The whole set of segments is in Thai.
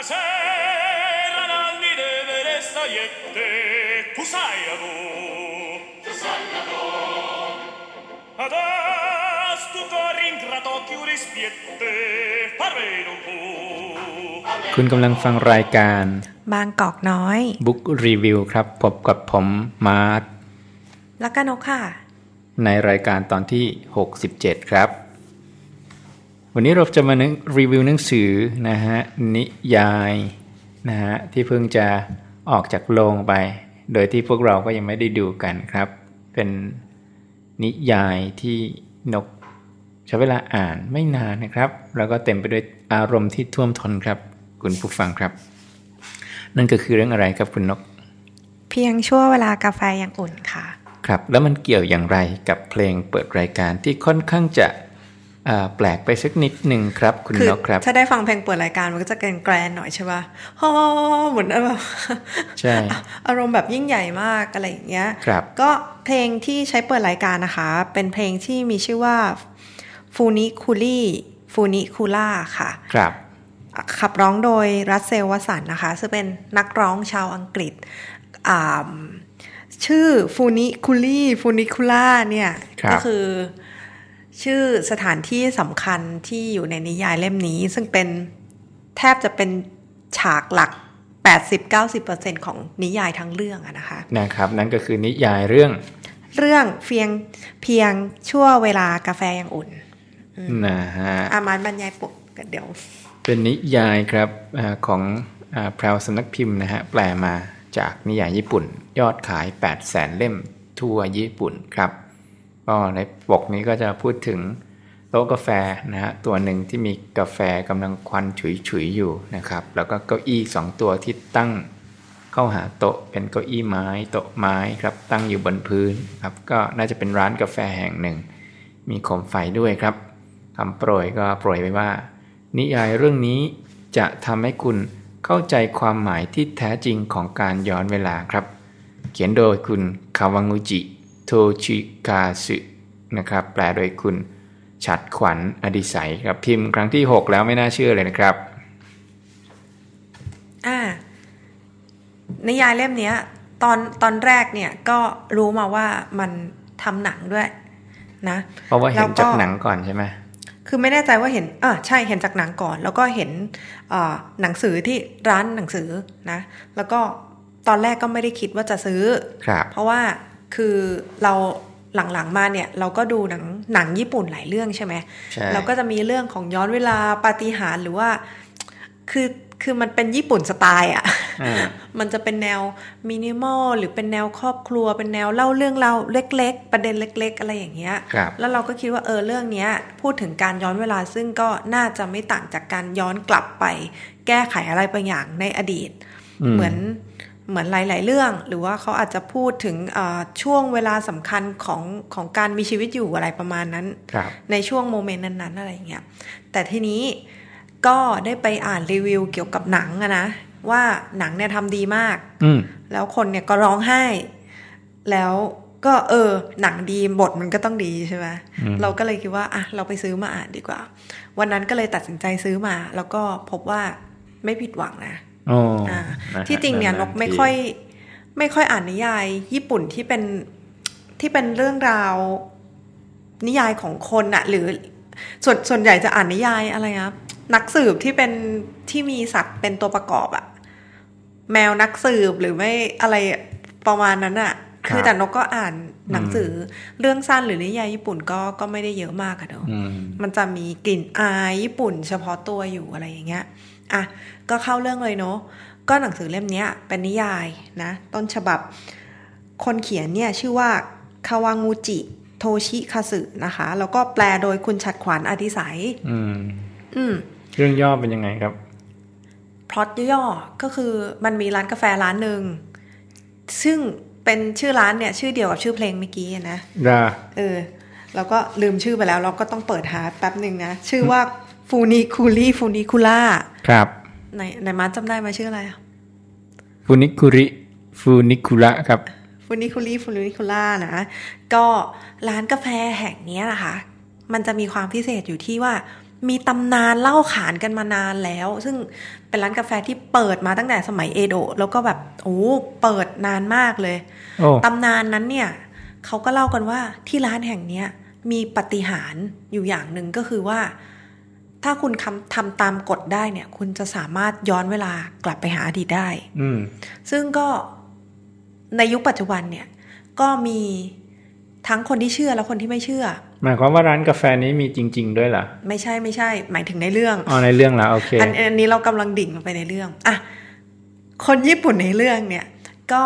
sera nanni deve resta yette tu sai amo tu sai amo adas tu corri in grato chiudi spiette parve non pu คุณกำลังฟังรายการ บางกอกน้อย Book Review ครับ พบกับผม มาร์ทแล้วก็นกค่ะ ในรายการตอนที่ 67 ครับ วันนี้เราจะมารีวิวหนังสือนะฮะนิยายนะฮะที่เพิ่งจะออกจากโรงไป โดยที่พวกเราก็ยังไม่ได้ดูกันครับ เป็นนิยายที่นกใช้เวลาอ่านไม่นานนะครับ แล้วก็เต็มไปด้วยอารมณ์ที่ท่วมท้นครับ คุณผู้ฟังครับ นั่นก็คือเรื่องอะไรครับคุณนก เพียงชั่วเวลากาแฟยังอุ่นค่ะ ครับ แล้วมันเกี่ยวอย่างไรกับเพลงเปิดรายการที่ค่อนข้างจะอ่า แปลกไปสักนิดหนึ่งครับ คุณคืนกครับ ถ้าได้ฟังเพลงเปิดรายการมันก็จะเกรนแกรนหน่อยใช่ป่ะฮ่อเหมือนแบบใช่อารมณ์แบบยิ่งใหญ่มากอะไรอย่างเงี้ยครับก็เพลงที่ใช้เปิดรายการนะคะ เป็นเพลงที่มีชื่อว่าฟูนิคูลี่ฟูนิคูล่าค่ะ ครับขับร้องโดยรัสเซลวสันนะคะ ซึ่งเป็นนักร้องชาวอังกฤษอ่าชื่อฟูนิคูลี่ฟูนิคูล่าเนี่ยครับก็คือ ชื่อสถานที่สำคัญที่อยู่ในนิยายเล่มนี้ ซึ่งเป็นแทบจะเป็นฉากหลัก 80-90%ของนิยายทั้งเรื่องอะนะคะนะครับ นั่นก็คือนิยายเรื่อง เรื่องเพียงเพียงชั่วเวลากาแฟยังอุ่นนะฮะอามันบรรยายปกกันเดี๋ยว เป็นนิยายครับอาของอาแพรวสำนักพิมพ์นะฮะแปลมาจากนิยายญี่ปุ่น ยอดขาย 8 0 0แสนเล่มทั่วญี่ปุ่นครับ ก็ในปกนี้ก็จะพูดถึงโต๊ะกาแฟนะฮะตัวหนึ่งที่มีกาแฟกำลังควันฉุยๆอยู่นะครับแล้วก็เก้าอี้สองตัวที่ตั้งเข้าหาโต๊ะเป็นเก้าอี้ไม้โต๊ะไม้ครับตั้งอยู่บนพื้นครับก็น่าจะเป็นร้านกาแฟแห่งหนึ่ง มีโคมไฟด้วยครับคำโปรยก็โปรยไว้ว่า นิยายเรื่องนี้จะทำให้คุณเข้าใจความหมายที่แท้จริงของการย้อนเวลาครับ เขียนโดยคุณคาวางูจิ ทชิกาสึนะครับ แปลโดยคุณฉัดขวัญอดิสัยครับพิมพ์ครั้งที่ 6 แล้วไม่น่าเชื่อเลยนะครับอ่านิยายเล่มเนี้ยตอนตอนแรกเนี่ยก็รู้มาว่ามันทำหนังด้วยนะเพราะว่าเห็นแล้วจากหนังก่อนใช่ไหมคือไม่แน่ใจว่าเห็นอ่าใช่เห็นจากหนังก่อน แล้วก็เห็นอ่าหนังสือที่ร้านหนังสือนะ แล้วก็ตอนแรกก็ไม่ได้คิดว่าจะซื้อครับเพราะว่า คือเราหลังๆมาเนี่ยเราก็ดูหนังหนังญี่ปุ่นหลายเรื่องใช่ไหมใช่เราก็จะมีเรื่องของย้อนเวลาปาฏิหาริย์หรือว่าคือคือมันเป็นญี่ปุ่นสไตล์อะ่ะอ่ามันจะเป็นแนวมินิมอลหรือเป็นแนวครอบครัว เป็นแนวเล่าเรื่องเราเล็ก ๆ ประเด็นเล็ก ๆ อะไรอย่างเงี้ยครับแล้วเราก็คิดว่าเออเรื่องเนี้ย พูดถึงการย้อนเวลาซึ่งก็น่าจะไม่ต่างจากการย้อนกลับไป แก้ไขอะไรบางอย่างในอดีตอืมเหมือน เหมือนหลาย ๆ เรื่อง หรือว่าเขาอาจจะพูดถึงเอ่อช่วงเวลาสำคัญของของการมีชีวิตอยู่อะไรประมาณนั้นครับในช่วงโมเมนต์นั้น ๆ อะไรอย่างเงี้ยแต่ทีนี้ก็ได้ไปอ่านรีวิวเกี่ยวกับหนังอะนะว่าหนังเนี่ยทำดีมากอืมแล้วคนเนี่ยก็ร้องไห้ แล้วก็เออ หนังดีบทมันก็ต้องดีใช่ไหมอืมเราก็เลยคิดว่าอะเราไปซื้อมาอ่านดีกว่า วันนั้นก็เลยตัดสินใจซื้อมา แล้วก็พบว่าไม่ผิดหวังนะโอ้อ่านะฮะ ที่จริงเนี่ยนกไม่ค่อย ไม่ค่อยอ่านนิยาย ญี่ปุ่นที่เป็นที่เป็นเรื่องราว นิยายของคนอะหรือส่วนส่วนใหญ่จะอ่านนิยายอะไรนะนักสืบที่เป็นที่มีสัตว์เป็นตัวประกอบอะแมวนักสืบหรือไม่อะไรประมาณนั้นอะ ครับคือแต่นกก็อ่านหนังสืออเรื่องสั้นหรือนิยายญี่ปุ่นก็ก็ไม่ได้เยอะมากอะเนอะอืมมันจะมีกลิ่นอายญี่ปุ่น เฉพาะตัวอยู่อะไรอย่างเงี้ยอะก็เข้าเรื่องเลยเนาะก็หนังสือเล่มเนี้ยเป็นนิยายนะ ต้นฉบับคนเขียนเนี่ยชื่อว่าคาวางูจิโทชิคาสึนะคะ แล้วก็แปลโดยคุณฉัดขวัญอดิสัยอืม อืม เรื่องย่อเป็นยังไงครับพล็อตย่อๆก็คือมันมีร้านกาแฟร้านหนึ่งซึ่ง เป็นชื่อร้านเนี่ยชื่อเดียวกับชื่อเพลงเมื่อกี้อะนะราเออเราก็ลืมชื่อไปแล้ว เราก็ต้องเปิดหาแป๊บหนึ่งนะ ชื่อว่าฟูนิคูลี่ฟูนิคูล่าครับไหนไหนมาจำได้ไหมาชื่ออะไรอะฟูนิคุริฟูนิคุระครับฟูนิคูลี่ฟูนิคูล่านะ ก็ร้านกาแฟแห่งเนี้ยนะคะ มันจะมีความพิเศษอยู่ที่ว่า มีตำนานเล่าขานกันมานานแล้ว ซึ่งเป็นร้านกาแฟที่เปิดมาตั้งแต่สมัยเอโดะแล้วก็แบบโอ้เปิดนานมากเลยโอ้ตำนานนั้นเนี่ยเขาก็เล่ากันว่าที่ร้านแห่งเนี้ยมีปาฏิหารย์อยู่อย่างหนึ่งก็คือว่า ถ้าคุณทำทำตามกฎได้เนี่ย คุณจะสามารถย้อนเวลากลับไปหาอดีตได้อืมซึ่งก็ในยุคปัจจุบันเนี่ย ก็มีทั้งคนที่เชื่อและคนที่ไม่เชื่อ หมายความว่าร้านกาแฟนี้มีจริง ๆ ด้วยเหรอไม่ใช่ไม่ใช่ หมายถึงในเรื่องอ๋อในเรื่องแล้วโอเคอันอันนี้เรากำลังดิ่งลงไปในเรื่องอะคนญี่ปุ่นในเรื่องเนี่ยก็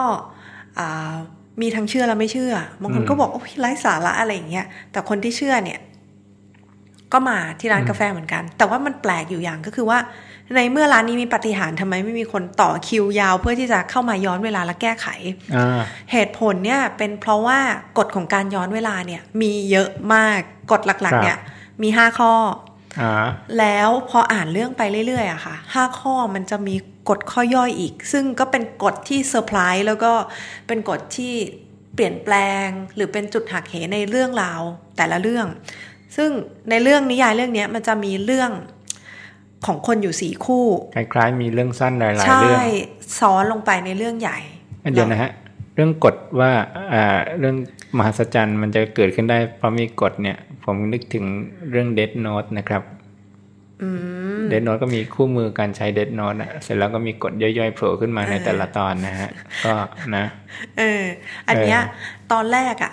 อ่ามีทั้งเชื่อและไม่เชื่อบางคนอืมก็บอกโอ้ยไร้สาระอะไรอย่างเงี้ยแต่คนที่เชื่อเนี่ย ก็มาที่ร้านกาแฟเหมือนกัน แต่ว่ามันแปลกอยู่อย่างก็คือว่า ในเมื่อร้านนี้มีปาฏิหารย์ทำไมไม่มีคนต่อคิวยาว เพื่อที่จะเข้ามาย้อนเวลาและแก้ไขอ่าเหตุผลเนี่ยเป็นเพราะว่ากฎของการย้อนเวลาเนี่ย มีเยอะมากกฎหลักๆ เนี่ยมีห้าข้ออ่าแล้วพออ่านเรื่องไปเรื่อยๆอะค่ะห้าข้อมันจะมีกฎข้อย่อยอีก ซึ่งก็เป็นกฎที่เซอร์ไพรส์แล้วก็เป็นกฎที่เปลี่ยนแปลงหรือเป็นจุดหักเหในเรื่องราวแต่ละเรื่อง ซึ่งในเรื่องนิยายเรื่องเนี้ยมันจะมีเรื่องของคนอยู่สี่คู่ คล้ายๆ มีเรื่องสั้นหลายๆใช่เรื่องซ้อนลงไปในเรื่องใหญ่อันเดียวนะฮะ เรื่องกฎว่าอ่าเรื่องมหัศจรรย์มันจะเกิดขึ้นได้เพราะมีกฎเนี่ย ผมนึกถึงเรื่อง Dead Note นะครับอืม Dead Note ก็มีคู่มือการใช้ Dead Note อะเสร็จแล้วก็มีกฎย่อยๆโผล่ขึ้นมาในแต่ละตอนนะฮะ ก็นะ เออ อันเนี้ยเออตอนแรกอะ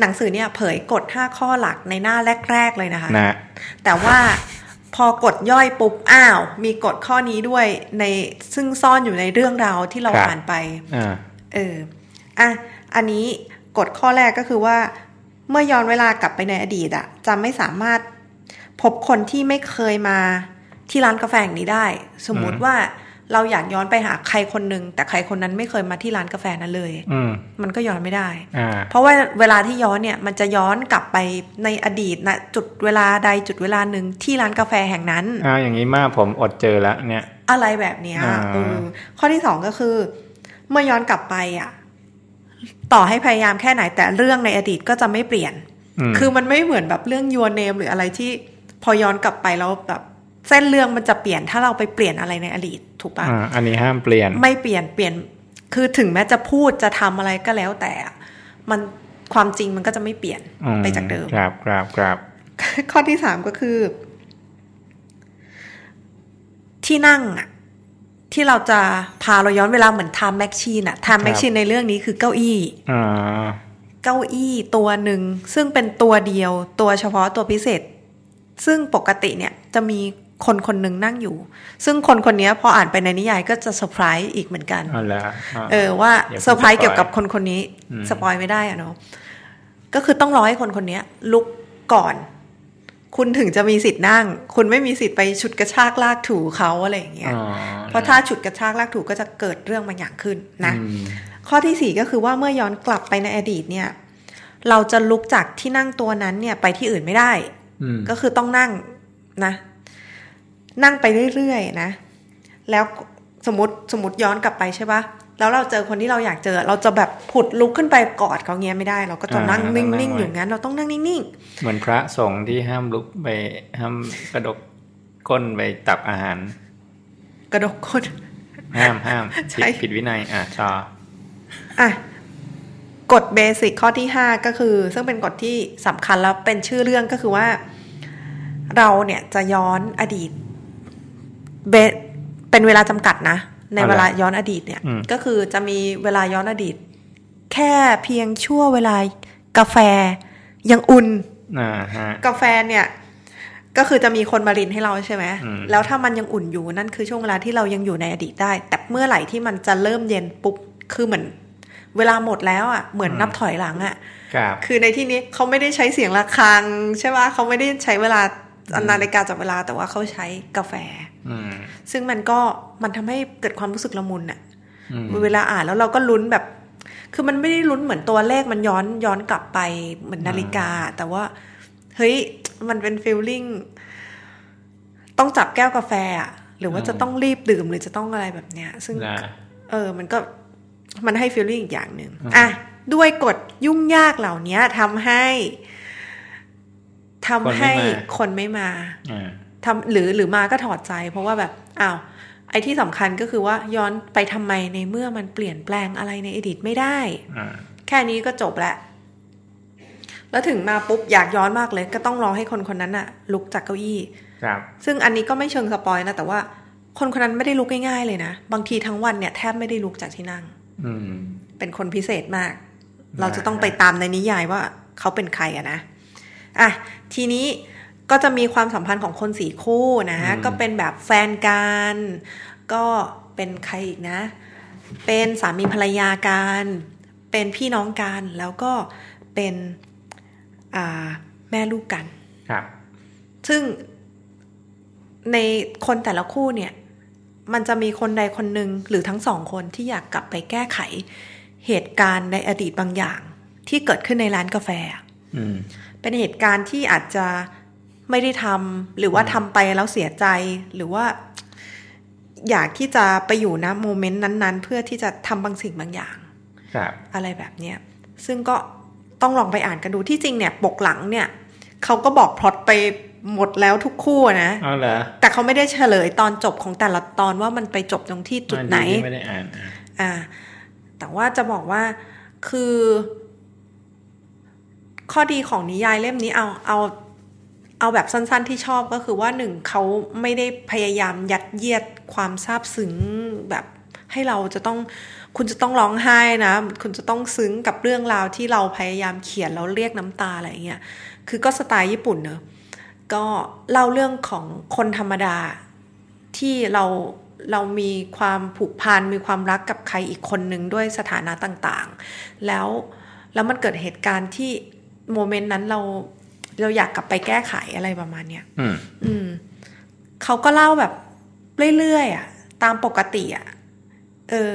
หนังสือเนี่ยเผยกฎห้าข้อหลักในหน้าแรก ๆ เลยนะคะนะแต่ว่าพอกดย่อยปุ๊บอ้าว มีกฎข้อนี้ด้วยในซึ่งซ่อนอยู่ในเรื่องราวที่เราครับอ่านไปอ่าเอออะอันนี้กฎข้อแรกก็คือว่า เมื่อย้อนเวลากลับไปในอดีตอะจะไม่สามารถพบคนที่ไม่เคยมาที่ร้านกาแฟแห่งนี้ได้ สมมุติอืมว่า เราอยากย้อนไปหาใครคนหนึ่งแต่ใครคนนั้นไม่เคยมาที่ร้านกาแฟนั้นเลยอืมมันก็ย้อนไม่ได้อ่าเพราะว่าเวลาที่ย้อนเนี่ยมันจะย้อนกลับไปในอดีตนะจุดเวลาใดจุดเวลาหนึ่งที่ร้านกาแฟแห่งนั้นอ่าอย่างนี้มากผมอดเจอแล้วเนี่ย อะไรแบบเนี้ยอ่าเออข้อที่สองก็คือ เมื่อย้อนกลับไปอะ ต่อให้พยายามแค่ไหนแต่เรื่องในอดีตก็จะไม่เปลี่ยนมคือมันไม่เหมือนแบบเรื่องยูเนมหรืออะไรที่พอย้อนกลับไปแล้วแบบ เส้นเรื่องมันจะเปลี่ยนถ้าเราไปเปลี่ยนอะไรในอดีตถูกปะอ่าอันนี้ห้ามเปลี่ยน ไม่เปลี่ยนเปลี่ยน คือถึงแม้จะพูดจะทำอะไรก็แล้วแต่อะมันความจริงมันก็จะไม่เปลี่ยนอืมไปจากเดิม ครับครับครับ ข้อที่สามก็คือ ที่นั่งอะที่เราจะพาเราย้อนเวลาเหมือน time machine อะ time machine ในเรื่องนี้คือเก้าอี้อ่าเก้าอี้ตัวหนึ่ง ซึ่งเป็นตัวเดียวตัวเฉพาะตัวพิเศษ ซึ่งปกติเนี่ยจะมี คนคนหนึ่งนั่งอยู่ ซึ่งคนคนนี้พออ่านไปในนิยายก็จะเซอร์ไพรส์อีกเหมือนกันเอาละาเออว่าอย่าเพิ่งเซอร์ไพรส์ spoil เกี่ยวกับคนคนนี้อืม spoil ไม่ได้อะเนาะก็คือต้องรอให้คนคนนี้ลุกก่อน คุณถึงจะมีสิทธิ์นั่ง คุณไม่มีสิทธิ์ไปฉุดกระชากลากถูเขาอะไรอย่างเงี้ยอ๋อเพราะถ้าฉุดกระชากลากถูก็จะเกิดเรื่องบางอย่างขึ้นนะอืมข้อที่สี่ก็คือว่าเมื่อย้อนกลับไปในอดีตเนี่ย เราจะลุกจากที่นั่งตัวนั้นเนี่ยไปที่อื่นไม่ได้อืมก็คือต้องนั่งนะ นั่งไปเรื่อยๆนะ แล้วสมมติสมมติย้อนกลับไปใช่ปะแล้วเราเจอคนที่เราอยากเจอ เราจะแบบผุดลุกขึ้นไปกอดเขาเงี้ยไม่ได้ เราก็จะนั่งนิ่งๆอยู่งั้น เราต้องนั่งนิ่งเหมือนพระสงฆ์ที่ห้ามลุกไปห้ามกระดกก้นไปตักอาหารๆกระดกคนห้ามห้ามใช่ผิดผิดวินัย อะต่ออะกฎเบสิกข้อที่ห้าก็คือ ซึ่งเป็นกฎที่สำคัญแล้วเป็นชื่อเรื่องก็คือว่า เราเนี่ยจะย้อนอดีต เบเป็นเวลาจำกัดนะ ในเวลาย้อนอดีตเนี่ยอืมก็คือจะมีเวลาย้อนอดีต แค่เพียงชั่วเวลากาแฟยังอุ่นอ่าฮะกาแฟเนี่ย ก็คือจะมีคนมารินให้เราใช่ไหมอืมแล้วถ้ามันยังอุ่นอยู่นั่นคือช่วงเวลาที่เรายังอยู่ในอดีตได้ แต่เมื่อไหร่ที่มันจะเริ่มเย็นปุ๊บคือเหมือนเวลาหมดแล้วอะเหมือนนับถอยหลังอะครับคือในที่นี้เขาไม่ได้ใช้เสียงะระฆัง ใช่ไหมเขาไม่ได้ใช้เวลานาฬิกาจับเวลาแต่ว่าเขาใช้กาแฟอืม ซึ่งมันก็มันทำให้เกิดความรู้สึกละมุนอะอืมเวลาอ่านแล้วเราก็ลุ้นแบบ คือมันไม่ได้ลุ้นเหมือนตัวเลขมันย้อนย้อนกลับไปเหมือนนาฬิกา แต่ว่า เฮ้ย มันเป็นฟีลลิ่งต้องจับแก้วกาแฟอะหรือว่าจะต้องรีบดื่มหรือจะต้องอะไรแบบเนี้ย ซึ่งนะเออ มันก็มันให้ฟีลลิ่งอีกอย่างหนึ่งอะด้วยกฎยุ่งยากเหล่านี้ทำให้ทำให้คนไม่มาอ่า ทำหรือหรือมาก็ถอดใจ เพราะว่าแบบอ้าวไอ้ที่สำคัญก็คือว่าย้อนไปทำไมในเมื่อมันเปลี่ยนแปลงอะไรในอดีตไม่ได้อ่าแค่นี้ก็จบแล้วแล้วถึงมาปุ๊บอยากย้อนมากเลย ก็ต้องรอให้คนคนนั้นอะลุกจากเก้าอี้ครับซึ่งอันนี้ก็ไม่เชิงสปอยนะ แต่ว่าคนคนนั้นไม่ได้ลุกง่ายๆเลยนะ บางทีทั้งวันเนี่ยแทบไม่ได้ลุกจากที่นั่ง อืมเป็นคนพิเศษมาก เราจะต้องไปตามในนิยายว่าเขาเป็นใครอะนะอะทีนี้ ก็จะมีความสัมพันธ์ของคนสี่คู่นะอืมก็เป็นแบบแฟนกัน ก็เป็นใครอีกนะ เป็นสามีภรรยากัน เป็นพี่น้องกัน แล้วก็เป็นอ่าแม่ลูกกัน ครับ ซึ่งในคนแต่ละคู่เนี่ย มันจะมีคนใดคนหนึ่งหรือทั้งสองคนที่อยากกลับไปแก้ไขเหตุการณ์ในอดีตบางอย่าง ที่เกิดขึ้นในร้านกาแฟอืมเป็นเหตุการณ์ที่อาจจะ ไม่ได้ทำหรือว่าทำไปแล้วเสียใจหรือว่า อยากที่จะไปอยู่นะโมเมนต์นั้น ๆ เพื่อที่จะทำบางสิ่งบางอย่างครับอะไรแบบเนี้ยซึ่งก็ต้องลองไปอ่านกันดูที่จริงเนี่ย ปกหลังเนี่ยเขาก็บอกพล็อตไปหมดแล้วทุกคู่อะนะเอาเหรอแต่เขาไม่ได้เฉลยตอนจบของแต่ละตอนว่ามันไปจบตรงที่จุดไหนอัไม่ได้อ่านอะอ่า แต่ว่าจะบอกว่าคือ ข้อดีของนิยายเล่มนี้เอาเอา เอาแบบสั้นๆที่ชอบก็คือว่าหนึ่งเขาไม่ได้พยายามยัดเยียดความซาบซึ้งแบบให้เราจะต้องคุณจะต้องร้องไห้นะ คุณจะต้องซึ้งกับเรื่องราวที่เราพยายามเขียนแล้วเรียกน้ำตาอะไรเงี้ยคือก็สไตล์ญี่ปุ่นเนอะก็เล่าเรื่องของคนธรรมดาที่เราเรามีความผูกพันมีความรักกับใครอีกคนหนึ่งด้วยสถานะต่างๆ แล้วแล้วมันเกิดเหตุการณ์ที่โมเมนต์นั้นเรา เราอยากกลับไปแก้ไขอะไรประมาณเนี้ยอืมอืมเขาก็เล่าแบบเรื่อยๆอะ ตามปกติอะ เออ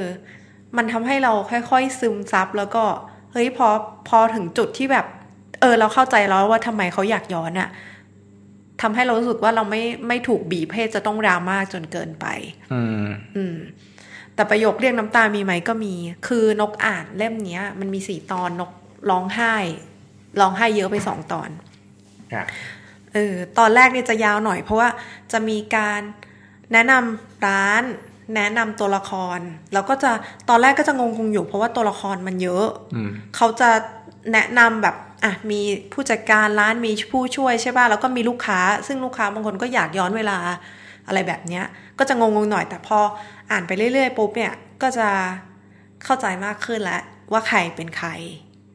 มันทำให้เราค่อยๆซึมซับแล้วก็ เฮ้ยพอพอถึงจุดที่แบบ เออ เราเข้าใจแล้วว่าทำไมเขาอยากย้อนอะทำให้เรารู้สึกว่าเราไม่ไม่ถูกบีบให้จะต้องดราม่าจนเกินไป อืม อืม แต่ประโยคเรียกน้ำตามีไหมก็มี คือนกอ่านเล่มเนี้ย มันมีสี่ตอนนกร้องไห้ร้องไห้เยอะไปสองตอนครับ เออตอนแรกเนี่ยจะยาวหน่อย เพราะว่าจะมีการแนะนำร้าน แนะนำตัวละคร แล้วก็จะตอนแรกก็จะงงๆอยู่ เพราะว่าตัวละครมันเยอะอืมเขาจะแนะนำแบบอะมีผู้จัดการร้านมีผู้ช่วยใช่ป่ะแล้วก็มีลูกค้า ซึ่งลูกค้าบางคนก็อยากย้อนเวลาอะไรแบบเนี้ย ก็จะงงๆหน่อย แต่พออ่านไปเรื่อยๆปุ๊บเนี่ยก็จะเข้าใจมากขึ้นแล้วว่าใครเป็นใคร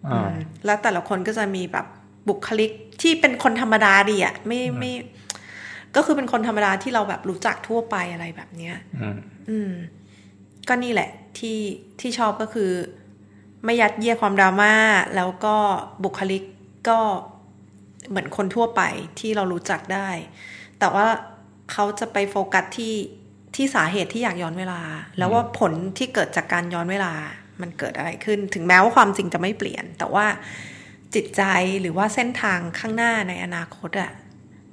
อ่าอืมแล้วแต่ละคนก็จะมีแบบ บุคลิกที่เป็นคนธรรมดาดีอะไม่ไม่ก็คือเป็นคนธรรมดาที่เราแบบรู้จักทั่วไปอะไรแบบเนี้ยอืมอืม ก็นี่แหละ ที่ที่ชอบก็คือ ไม่ยัดเยียดความดราม่าแล้วก็บุคลิกก็เหมือนคนทั่วไปที่เรารู้จักได้ แต่ว่าเขาจะไปโฟกัสที่ที่สาเหตุที่อยากย้อนเวลา แล้วว่าผลที่เกิดจากการย้อนเวลา มันเกิดอะไรขึ้น ถึงแม้ว่าความจริงจะไม่เปลี่ยน แต่ว่า จิตใจหรือว่าเส้นทางข้างหน้าในอนาคตอะ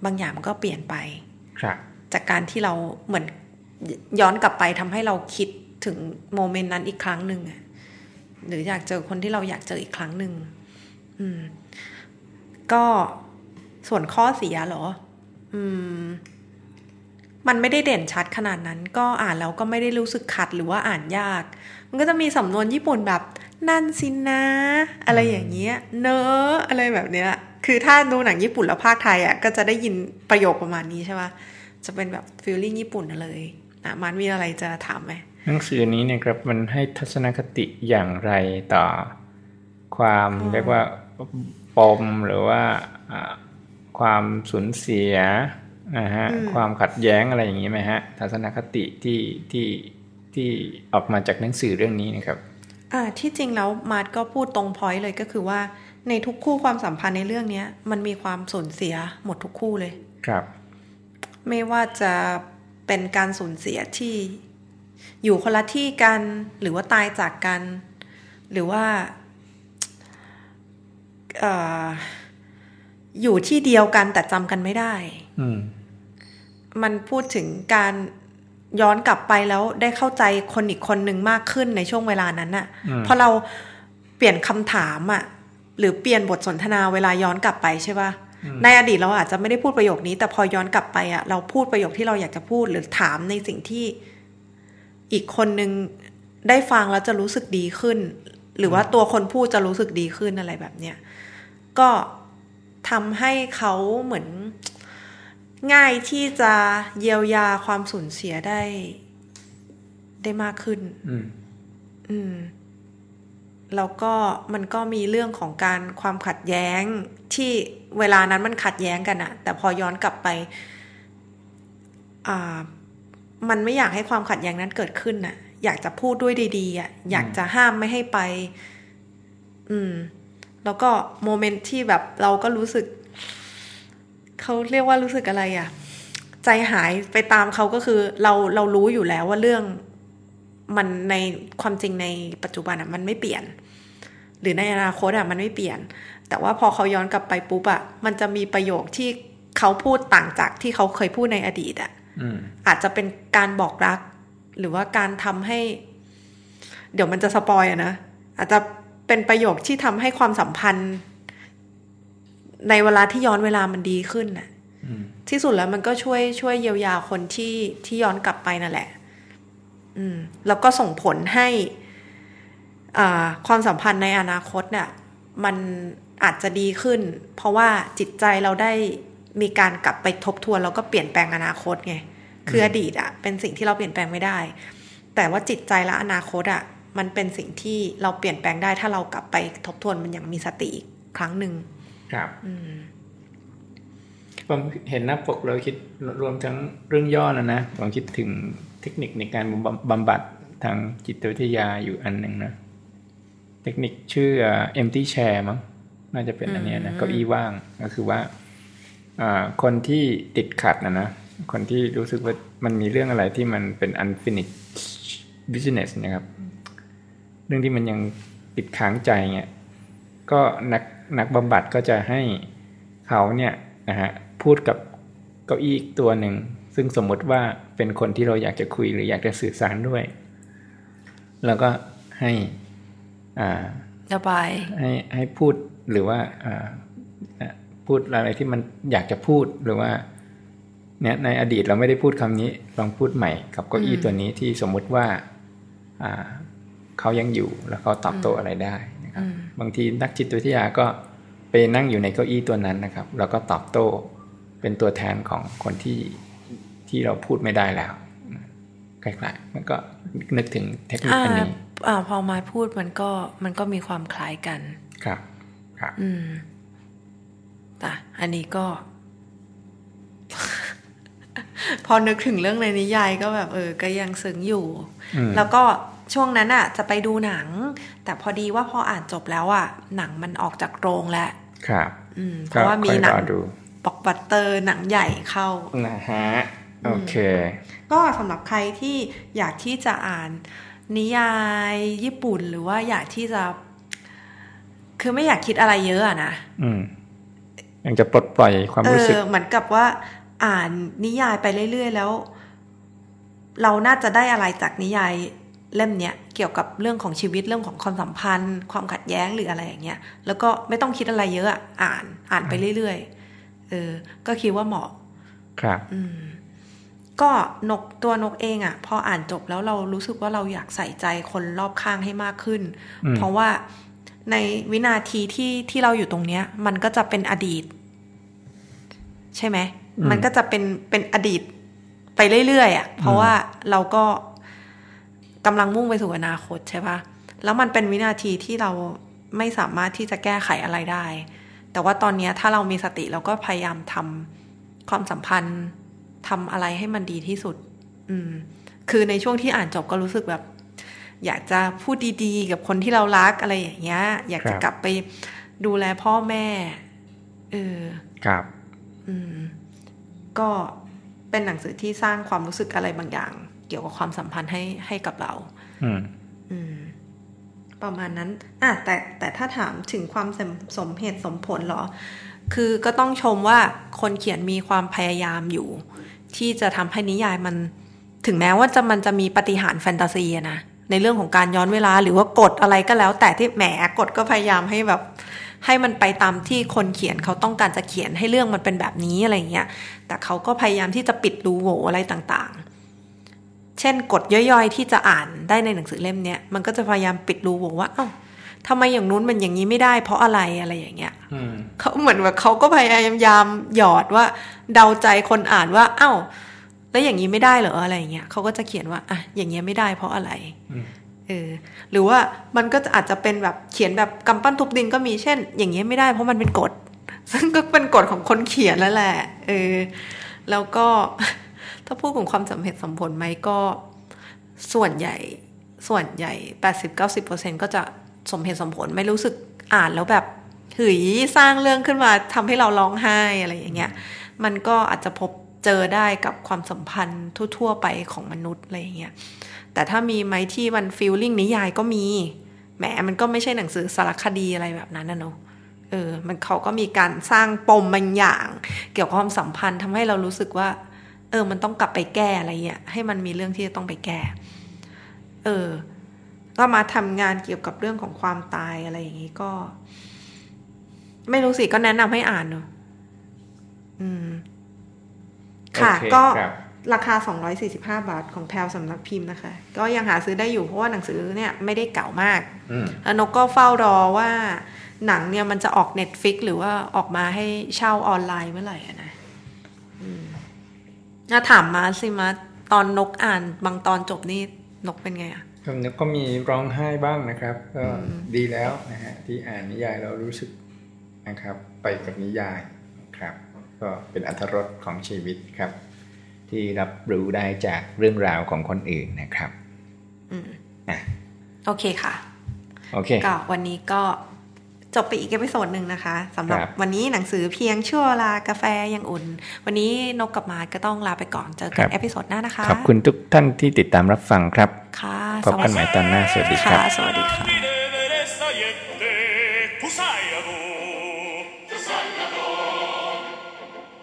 บางอย่างมันก็เปลี่ยนไปครับจากการที่เราเหมือนย้อนกลับไปทำให้เราคิดถึงโมเมนต์นั้นอีกครั้งหนึ่งอะหรืออยากเจอคนที่เราอยากเจออีกครั้งหนึ่งอืม ก็ส่วนข้อเสียเหรอ อืม มันไม่ได้เด่นชัดขนาดนั้น ก็อ่านแล้วก็ไม่ได้รู้สึกขัดหรือว่าอ่านยาก มันก็จะมีสำนวนญี่ปุ่นแบบ นั่นสินะ อะไรอย่างเงี้ย เนอะอะไรแบบเนี้ย คือถ้าดูหนังญี่ปุ่นแล้วภาคไทยอะก็จะได้ยินประโยคประมาณนี้ใช่ปะจะเป็นแบบฟีลลิ่งญี่ปุ่นเลยอะมันมีอะไรจะถามไหมหนังสือนี้เนี่ยครับมันให้ทัศนคติอย่างไรต่อ ความเรียกว่าปมหรือว่าอ่าความสูญเสียนะฮะความขัดแย้งอะไรอย่างนี้ไหมฮะ ทัศนคติที่ที่ที่ออกมาจากหนังสือเรื่องนี้นะครับ อ่าที่จริงแล้วมาร์ทก็พูดตรงพอยต์เลยก็คือว่า ในทุกคู่ความสัมพันธ์ในเรื่องเนี้ย มันมีความสูญเสียหมดทุกคู่เลย ครับ ไม่ว่าจะเป็นการสูญเสียที่อยู่คนละที่กันหรือว่าตายจากกัน หรือว่าเอ่ออยู่ที่เดียวกันแต่จำกันไม่ได้อืมมันพูดถึงการ ย้อนกลับไปแล้วได้เข้าใจคนอีกคนหนึ่งมากขึ้นในช่วงเวลานั้นน่ะอืมเพราะเราเปลี่ยนคำถามอะหรือเปลี่ยนบทสนทนาเวลาย้อนกลับไปใช่ปะ่ะในอดีตเราอาจจะไม่ได้พูดประโยคนี้ แต่พอย้อนกลับไปอะเราพูดประโยคที่เราอยากจะพูดหรือถามในสิ่งที่อีกคนนึงได้ฟังแล้วจะรู้สึกดีขึ้น หรือว่าตัวคนพูดจะรู้สึกดีขึ้นอะไรแบบเนี้ยก็ทำให้เขาเหมือน ง่ายที่จะเยียวยาความสูญเสียได้ ได้มากขึ้น อืม อืม แล้วก็มันก็มีเรื่องของการความขัดแย้งที่เวลานั้นมันขัดแย้งกันอะแต่พอย้อนกลับไป อ่า มันไม่อยากให้ความขัดแย้งนั้นเกิดขึ้นน่ะอยากจะพูดด้วยดีๆอะอยากจะห้ามไม่ให้ไป อืม แล้วก็โมเมนต์ที่แบบเราก็รู้สึก เขาเรียกว่ารู้สึกอะไรอะใจหายไปตามเขาก็คือเราเรารู้อยู่แล้วว่าเรื่องมันในความจริงในปัจจุบันอะมันไม่เปลี่ยน หรือในอนาคตอะมันไม่เปลี่ยน แต่ว่าพอเขาย้อนกลับไปปุ๊บอะมันจะมีประโยคที่เขาพูดต่างจากที่เขาเคยพูดในอดีตอะอืมอาจจะเป็นการบอกรัก หรือว่าการทำให้ เดี๋ยวมันจะสปอยอะนะอาจจะเป็นประโยคที่ทำให้ความสัมพันธ์ ในเวลาที่ย้อนเวลามันดีขึ้นน่ะอืมที่สุดแล้วมันก็ช่วยช่วยเยียวยาคนที่ที่ย้อนกลับไปนั่นแหละ อืม แล้วก็ส่งผลให้อ่าความสัมพันธ์ในอนาคตเนี่ยมันอาจจะดีขึ้น เพราะว่าจิตใจเราได้มีการกลับไปทบทวนแล้วก็เปลี่ยนแปลงอนาคตไงคืออดีตอะเป็นสิ่งที่เราเปลี่ยนแปลงไม่ได้ แต่ว่าจิตใจและอนาคตอะมันเป็นสิ่งที่เราเปลี่ยนแปลงได้ถ้าเรากลับไปทบทวนมันอย่างมีสติอีกครั้งหนึ่ง ครับอืมผมเห็นหน้าปกเราคิดรวมทั้งเรื่องย่อนะนะผมคิดถึงเทคนิคในการบำบำบัดทางจิตวิทยาอยู่อันหนึ่งนะ เทคนิคชื่อ empty chair มั้งน่าจะเป็นอันเนี้ยนะเก้าอี้ว่างก็คือว่าอ่าคนที่ติดขัดนะนะคนที่รู้สึกว่ามันมีเรื่องอะไรที่มันเป็น unfinished business นะครับ เรื่องที่มันยังติดค้างใจเงี้ย ก็นักนักบำบัดก็จะให้เขาเนี่ยนะฮะพูดกับเก้าอี้อีกตัวหนึ่ง ซึ่งสมมติว่าเป็นคนที่เราอยากจะคุยหรืออยากจะสื่อสารด้วย แล้วก็ให้อ่าระบายให้ให้พูดหรือว่าอ่าอะพูดอะไรที่มันอยากจะพูดหรือว่าเนี่ยในอดีตเราไม่ได้พูดคำนี้ ลองพูดใหม่กับเก้าอี้ตัวนี้ที่สมมุติว่าอ่าเขายังอยู่แล้วเขาตอบโต้อะไรได้นะครับ บางทีนักจิตวิทยาก็ไปนั่งอยู่ในเก้าอี้ตัวนั้นนะครับ แล้วก็ตอบโต้เป็นตัวแทนของคนที่ที่เราพูดไม่ได้แล้วคล้ายๆมันก็นึกถึงเทคนิคอ่าอันนี้อ่าพอมาพูดมันก็มันก็มีความคล้ายกัน ครับ ครับ อืมแต่อันนี้ก็ พอนึกถึงเรื่องในนิยายก็แบบ เออ ก็ยังซึ้งอยู่อืมแล้วก็ ช่วงนั้นอะจะไปดูหนัง แต่พอดีว่าพออ่านจบแล้วอะหนังมันออกจากโรงแล้วครับอืมเพก็ราะว่ามีค่อยหนัรงอดูบล็อกบัตเตอร์หนังใหญ่เข้านะฮะโอเค ก็สำหรับใครที่อยากที่จะอ่านนิยายญี่ปุ่นหรือว่าอยากที่จะ คือไม่อยากคิดอะไรเยอะอะนะอืมยังจะปลดปล่อยความเอรู้สึกอเหมือนกับว่า อ่านนิยายไปเรื่อยๆแล้ว เราน่าจะได้อะไรจากนิยาย เล่มเนี้ยเกี่ยวกับเรื่องของชีวิตเรื่องของความสัมพันธ์ ความขัดแย้งหรืออะไรอย่างเงี้ยแล้วก็ไม่ต้องคิดอะไรเยอะอะอ่านอ่านไปเรื่อยๆเออ ก็คิดว่าเหมาะ ครับ อืมก็นกตัวนกเองอะ่ะ พออ่านจบแล้วเรารู้สึกว่าเราอยากใส่ใจคนรอบข้างให้มากขึ้นอืมเพราะว่าในวินาทีที่ที่เราอยู่ตรงเนี้ย มันก็จะเป็นอดีต ใช่ไหมมันก็จะเป็นเป็นอดีตไปเรื่อยๆอะ่ะ เพราะว่าเราก็ กำลังมุ่งไปสู่อนาคตใช่ปะแล้วมันเป็นวินาทีที่เราไม่สามารถที่จะแก้ไขอะไรได้ แต่ว่าตอนเนี้ยถ้าเรามีสติเราก็พยายามทำความสัมพันธ์ทำอะไรให้มันดีที่สุด อืม คือในช่วงที่อ่านจบก็รู้สึกแบบ อยากจะพูดดีๆ กับคนที่เรารักอะไรอย่างเงี้ย อยากจะครับกลับไปดูแลพ่อแม่ เออ ครับ อืม ก็เป็นหนังสือที่สร้างความรู้สึกอะไรบางอย่าง เกี่ยวกับความสัมพันธ์ให้ให้กับเราอืมอืมประมาณนั้นอะแต่แต่ถ้าถามถึงความสมสมเหตุสมผลเหรอ คือก็ต้องชมว่าคนเขียนมีความพยายามอยู่ ที่จะทำให้นิยายมัน ถึงแม้ว่าจะมันจะมีปฏิหารย์แฟนตาซีอะนะในเรื่องของการย้อนเวลาหรือว่ากฎอะไรก็แล้ว แต่ที่แหมกฎก็พยายามให้แบบ ให้มันไปตามที่คนเขียนเขาต้องการจะเขียนให้เรื่องมันเป็นแบบนี้อะไรเงี้ย แต่เขาก็พยายามที่จะปิดรูโหว่อะไรต่างๆเช่นกฎย่อยๆ ที่จะอ่านได้ในหนังสือเล่มเนี้ยมันก็จะพยายามปิดรูโหว่ว่า เอ้าทำไมอย่างนู้นมันอย่างนี้ไม่ได้ เพราะอะไรอะไรอย่างเงี้ยอืมเขาเหมือนแบบเขาก็พยายามหยอดว่า เดาใจคนอ่านว่า เอ้า แล้วอย่างนี้ไม่ได้เหรออะไรอย่างเงี้ยเขาก็จะเขียนว่าอะอย่างเงี้ยไม่ได้ เพราะอะไรอืมเออหรือว่ามันก็จะอาจจะเป็นแบบเขียนแบบกำปั้นทุบดินก็มีเช่น อย่างเงี้ยไม่ได้เพราะมันเป็นกฎซึ่งก็เป็นกฎของคนเขียนแล้วแหละ เออ แล้วก็ ถ้าพูดถึงความสมเหตุสมผลไหมก็ส่วนใหญ่ส่วนใหญ่แปดสิบเก้าสิบเปอร์เซ็นก็จะสมเหตุสมผลไม่รู้สึกอ่านแล้วแบบหืยสร้างเรื่องขึ้นมาทำให้เราร้องไห้อะไรอย่างเงี้ย มันก็อาจจะพบเจอได้กับความสัมพันธ์ทั่ว ๆ ไปของมนุษย์อะไรอย่างเงี้ย แต่ถ้ามีไหมที่มันฟีลลิ่งนิยายก็มี แหมมันก็ไม่ใช่หนังสือสารคดีอะไรแบบนั้นนะเนอะเออ มันเขาก็มีการสร้างปมบางอย่าง เกี่ยวกับความสัมพันธ์ทำให้เรารู้สึกว่า ออ มันต้องกลับไปแก้อะไรเงี้ยให้มันมีเรื่องที่จะต้องไปแก้ เออ ก็มาทำงานเกี่ยวกับเรื่องของความตายอะไรอย่างงี้ก็ ไม่รู้สิก็แนะนำให้อ่านเนอะอืม ค่ะโอเคก็ครับราคา 245 บาทของแพลวสำนักพิมพ์นะคะ ก็ยังหาซื้อได้อยู่เพราะว่าหนังสือเนี่ยไม่ได้เก่ามากอืมแล้วนกก็เฝ้ารอว่า หนังเนี่ยมันจะออก Netflix หรือว่าออกมาให้เช่าออนไลน์เมื่อไหร่อะนะอืม น่าถามมาสิมาตอนนกอ่านบางตอนจบนี่นกเป็นไงอะผมนึกก็มีร้องไห้บ้างนะครับ ก็ดีแล้วนะฮะที่อ่านนิยายเรารู้สึกนะครับ ไปกับนิยายนะครับ ก็เป็นอรรถรสของชีวิตครับ ที่รับรู้ได้จากเรื่องราวของคนอื่นนะครับ อืมอะโอเคค่ะ โอเคก็วันนี้ก็ จบไปอีก episode หนึ่งนะคะสำหรับครับวันนี้หนังสือเพียงชั่วเวลากาแฟยังอุ่น วันนี้นกกับมาร์ทก็ต้องลาไปก่อนเจอกัน episode หน้านะคะ ขอบคุณทุกท่านที่ติดตามรับฟังครับค่ะพบกันใหม่ตอนหน้า สวัสดีครับค่ะสวัสดีค่ะ Ridere saiette, tu sai ado. Tu sai ado.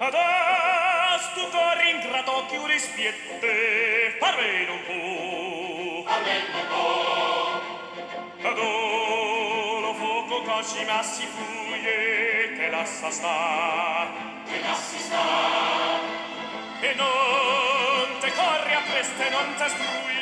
Adesso tu ringrato chiudi spiette, parve non pu. oggi massi fuie che lassa sta che lassi sta e non te corri a preste non te strui